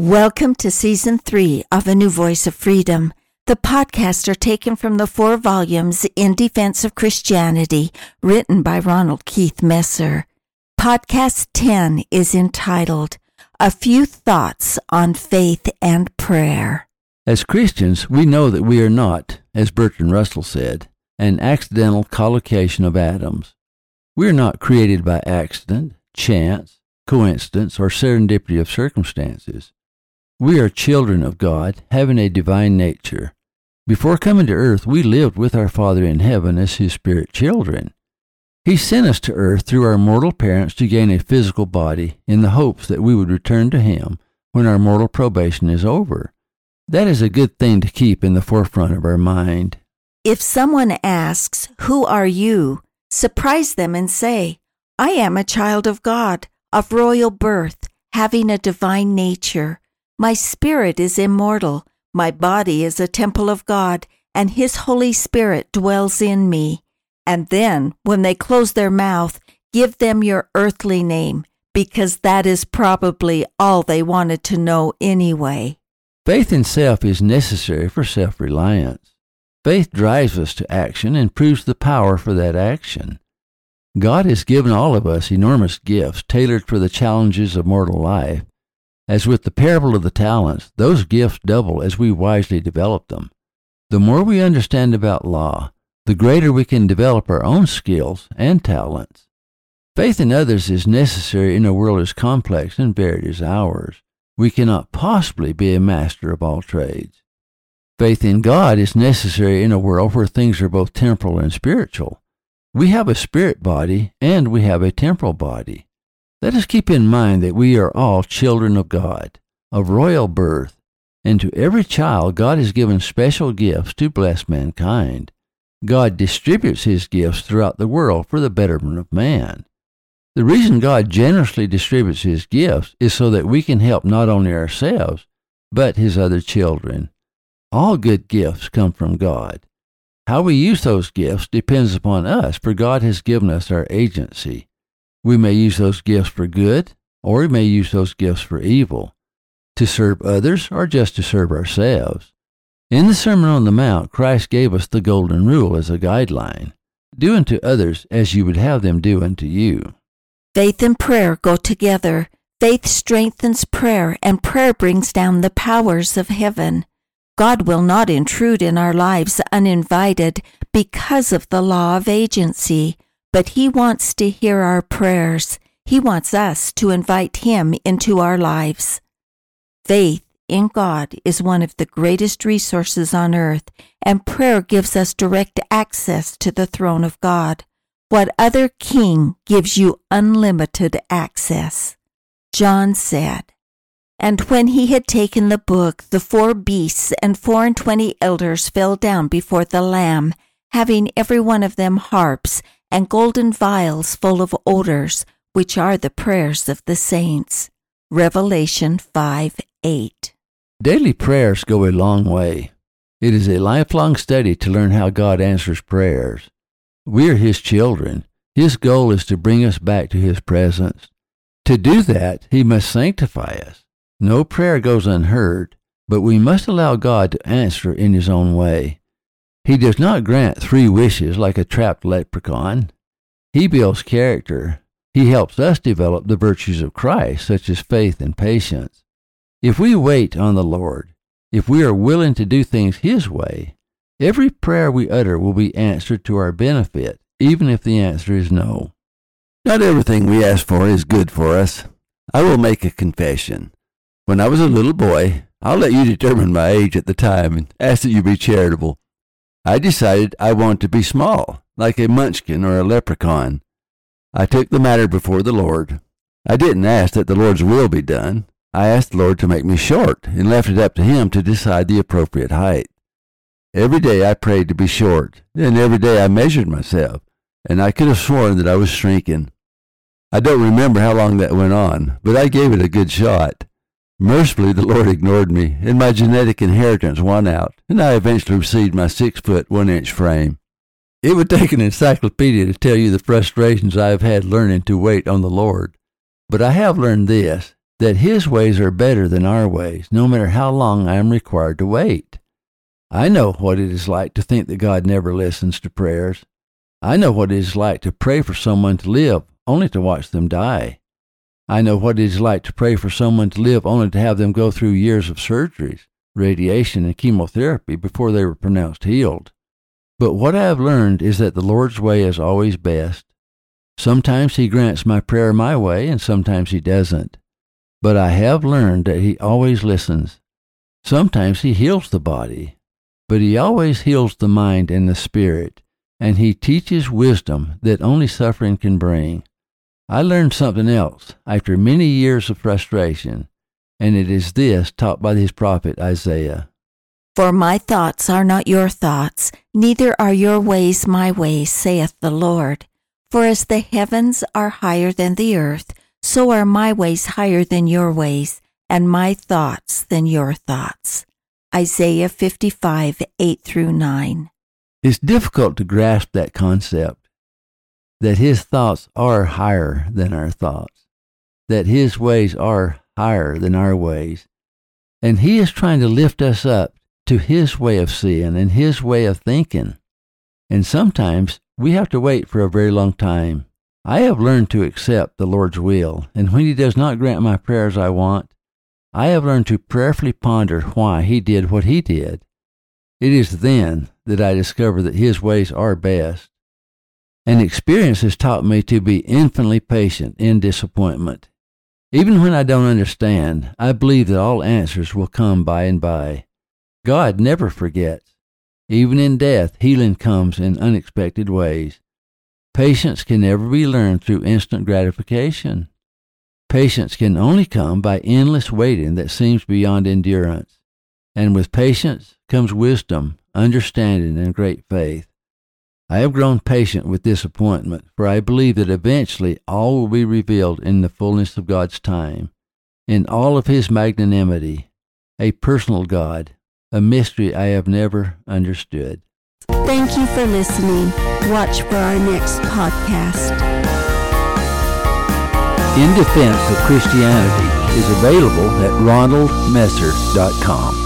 Welcome to season three of A New Voice of Freedom. The podcasts are taken from the four volumes In Defense of Christianity, written by Ronald Keith Messer. Podcast 10 is entitled A Few Thoughts on Faith and Prayer. As Christians, we know that we are not, as Bertrand Russell said, an accidental collocation of atoms. We are not created by accident, chance, coincidence, or serendipity of circumstances. We are children of God, having a divine nature. Before coming to earth, we lived with our Father in heaven as His spirit children. He sent us to earth through our mortal parents to gain a physical body in the hopes that we would return to Him when our mortal probation is over. That is a good thing to keep in the forefront of our mind. If someone asks, Who are you? surprise them and say, I am a child of God, of royal birth, having a divine nature. My spirit is immortal. My body is a temple of God, and His Holy Spirit dwells in me. And then, when they close their mouth, give them your earthly name, because that is probably all they wanted to know anyway. Faith in self is necessary for self reliance. Faith drives us to action and proves the power for that action. God has given all of us enormous gifts tailored for the challenges of mortal life, as with the parable of the talents, those gifts double as we wisely develop them. The more we understand about law, the greater we can develop our own skills and talents. Faith in others is necessary in a world as complex and varied as ours. We cannot possibly be a master of all trades. Faith in God is necessary in a world where things are both temporal and spiritual. We have a spirit body and we have a temporal body. Let us keep in mind that we are all children of God, of royal birth, and to every child God has given special gifts to bless mankind. God distributes his gifts throughout the world for the betterment of man. The reason God generously distributes his gifts is so that we can help not only ourselves, but his other children. All good gifts come from God. How we use those gifts depends upon us, for God has given us our agency. We may use those gifts for good, or we may use those gifts for evil, to serve others, or just to serve ourselves. In the Sermon on the Mount, Christ gave us the Golden Rule as a guideline do unto others as you would have them do unto you. Faith and prayer go together. Faith strengthens prayer, and prayer brings down the powers of heaven. God will not intrude in our lives uninvited because of the law of agency but He wants to hear our prayers. He wants us to invite Him into our lives. Faith in God is one of the greatest resources on earth, and prayer gives us direct access to the throne of God. What other king gives you unlimited access? John said, And when he had taken the book, the four beasts and four and twenty elders fell down before the Lamb, having every one of them harps and golden vials full of odors, which are the prayers of the saints. Revelation 5 8. Daily prayers go a long way. It is a lifelong study to learn how God answers prayers. We are His children. His goal is to bring us back to His presence. To do that, He must sanctify us. No prayer goes unheard, but we must allow God to answer in His own way. He does not grant three wishes like a trapped leprechaun. He builds character. He helps us develop the virtues of Christ, such as faith and patience. If we wait on the Lord, if we are willing to do things His way, every prayer we utter will be answered to our benefit, even if the answer is no. Not everything we ask for is good for us. I will make a confession. When I was a little boy, I'll let you determine my age at the time and ask that you be charitable. I decided I wanted to be small, like a munchkin or a leprechaun. I took the matter before the Lord. I didn't ask that the Lord's will be done. I asked the Lord to make me short and left it up to Him to decide the appropriate height. Every day I prayed to be short, and every day I measured myself, and I could have sworn that I was shrinking. I don't remember how long that went on, but I gave it a good shot. Mercifully, the Lord ignored me, and my genetic inheritance won out, and I eventually received my six foot one inch frame. It would take an encyclopedia to tell you the frustrations I have had learning to wait on the Lord. But I have learned this that His ways are better than our ways, no matter how long I am required to wait. I know what it is like to think that God never listens to prayers. I know what it is like to pray for someone to live only to watch them die. I know what it is like to pray for someone to live only to have them go through years of surgeries, radiation, and chemotherapy before they were pronounced healed. But what I have learned is that the Lord's way is always best. Sometimes He grants my prayer my way, and sometimes He doesn't. But I have learned that He always listens. Sometimes He heals the body, but He always heals the mind and the spirit, and He teaches wisdom that only suffering can bring. I learned something else after many years of frustration, and it is this taught by his prophet Isaiah. For my thoughts are not your thoughts, neither are your ways my ways, saith the Lord. For as the heavens are higher than the earth, so are my ways higher than your ways, and my thoughts than your thoughts. Isaiah 55, 8 through 9. It's difficult to grasp that concept that his thoughts are higher than our thoughts, that his ways are higher than our ways. And he is trying to lift us up to his way of seeing and his way of thinking. And sometimes we have to wait for a very long time. I have learned to accept the Lord's will, and when He does not grant my prayers I want, I have learned to prayerfully ponder why He did what He did. It is then that I discover that His ways are best. And experience has taught me to be infinitely patient in disappointment. Even when I don't understand, I believe that all answers will come by and by. God never forgets. Even in death, healing comes in unexpected ways. Patience can never be learned through instant gratification. Patience can only come by endless waiting that seems beyond endurance. And with patience comes wisdom, understanding, and great faith. I have grown patient with disappointment, for I believe that eventually all will be revealed in the fullness of God's time, in all of His magnanimity, a personal God, a mystery I have never understood. Thank you for listening. Watch for our next podcast. In Defense of Christianity is available at ronaldmesser.com.